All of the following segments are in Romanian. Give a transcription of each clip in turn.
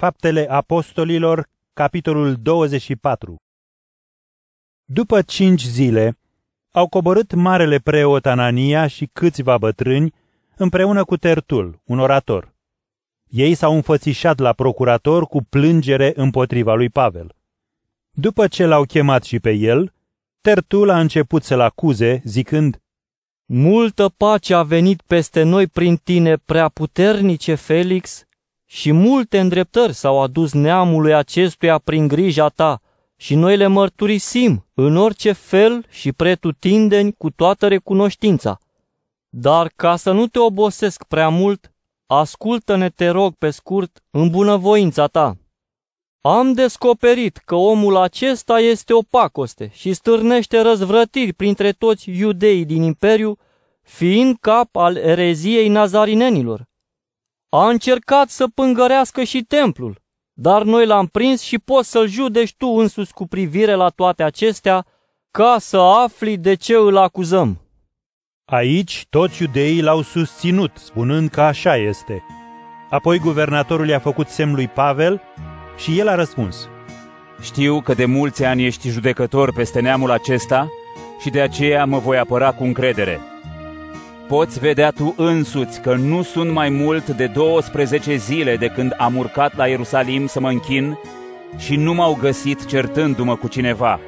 Faptele Apostolilor, capitolul 24 După cinci zile, au coborât marele preot Anania și câțiva bătrâni împreună cu Tertul, un orator. Ei s-au înfățișat la procurator cu plângere împotriva lui Pavel. După ce l-au chemat și pe el, Tertul a început să-l acuze, zicând, Multă pace a venit peste noi prin tine, prea puternice Felix, și multe îndreptări s-au adus neamului acestuia prin grija ta, și noi le mărturisim în orice fel și pretutindeni cu toată recunoștința. Dar ca să nu te obosesc prea mult, ascultă-ne, te rog, pe scurt, în bunăvoința ta. Am descoperit că omul acesta este o pacoste și stârnește răzvrătiri printre toți iudeii din imperiu, fiind cap al ereziei nazarinenilor. A încercat să pângărească și templul, dar noi l-am prins și poți să-l judești tu însuți cu privire la toate acestea, ca să afli de ce îl acuzăm. Aici toți iudeii l-au susținut, spunând că așa este. Apoi guvernatorul i-a făcut semn lui Pavel și el a răspuns. Știu că de mulți ani ești judecător peste neamul acesta și de aceea mă voi apăra cu încredere. Poți vedea tu însuți că nu sunt mai mult de 12 zile de când am urcat la Ierusalim să mă închin și nu m-au găsit certându-mă cu cineva,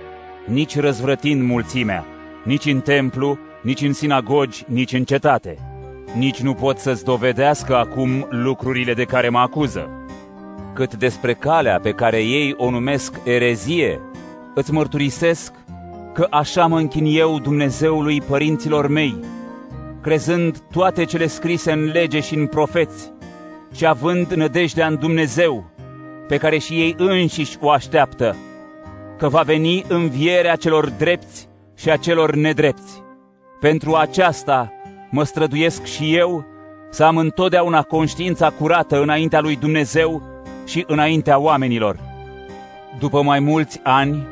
nici răzvrătind mulțimea, nici în templu, nici în sinagogi, nici în cetate. Nici nu pot să-ți dovedească acum lucrurile de care mă acuză. Cât despre calea pe care ei o numesc erezie, îți mărturisesc că așa mă închin eu Dumnezeului părinților mei, crezând toate cele scrise în lege și în profeți și având nădejdea în Dumnezeu, pe care și ei înșiși o așteaptă, că va veni învierea celor drepți și a celor nedrepți. Pentru aceasta mă străduiesc și eu să am întotdeauna conștiința curată înaintea lui Dumnezeu și înaintea oamenilor. După mai mulți ani,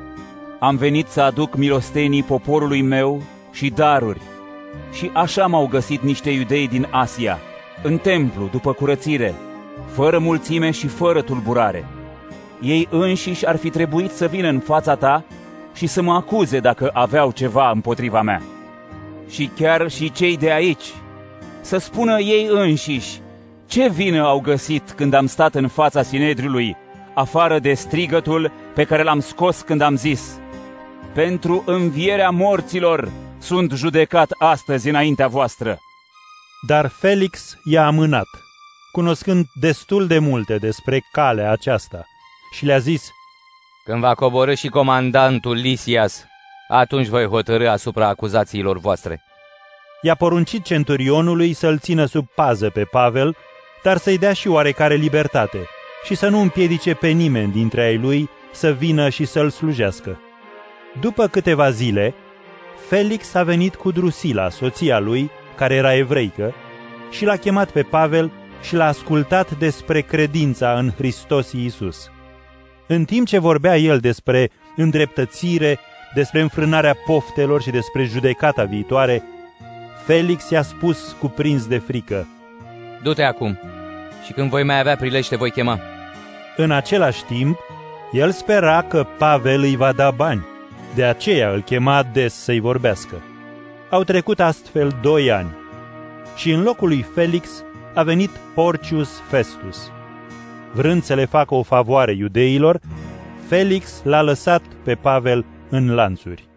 am venit să aduc milostenii poporului meu și daruri, și așa m-au găsit niște iudei din Asia, în templu, după curățire, fără mulțime și fără tulburare. Ei înșiși ar fi trebuit să vină în fața ta și să mă acuze dacă aveau ceva împotriva mea. Și chiar și cei de aici, să spună ei înșiși ce vină au găsit când am stat în fața Sinedriului, afară de strigătul pe care l-am scos când am zis, Pentru învierea morților sunt judecat astăzi înaintea voastră. Dar Felix i-a amânat, cunoscând destul de multe despre calea aceasta, și le-a zis, Când va coborâ și comandantul Lisias, atunci voi hotărâ asupra acuzațiilor voastre. I-a poruncit centurionului să-l țină sub pază pe Pavel, dar să-i dea și oarecare libertate și să nu împiedice pe nimeni dintre ai lui să vină și să-l slujească. După câteva zile, Felix a venit cu Drusila, soția lui, care era evreică, și l-a chemat pe Pavel și l-a ascultat despre credința în Hristos Iisus. În timp ce vorbea el despre îndreptățire, despre înfrânarea poftelor și despre judecata viitoare, Felix i-a spus cuprins de frică, Du-te acum și când voi mai avea prilej te voi chema. În același timp, el spera că Pavel îi va da bani. De aceea îl chema des să-i vorbească. Au trecut astfel doi ani și în locul lui Felix a venit Porcius Festus. Vrând să le facă o favoare iudeilor, Felix l-a lăsat pe Pavel în lanțuri.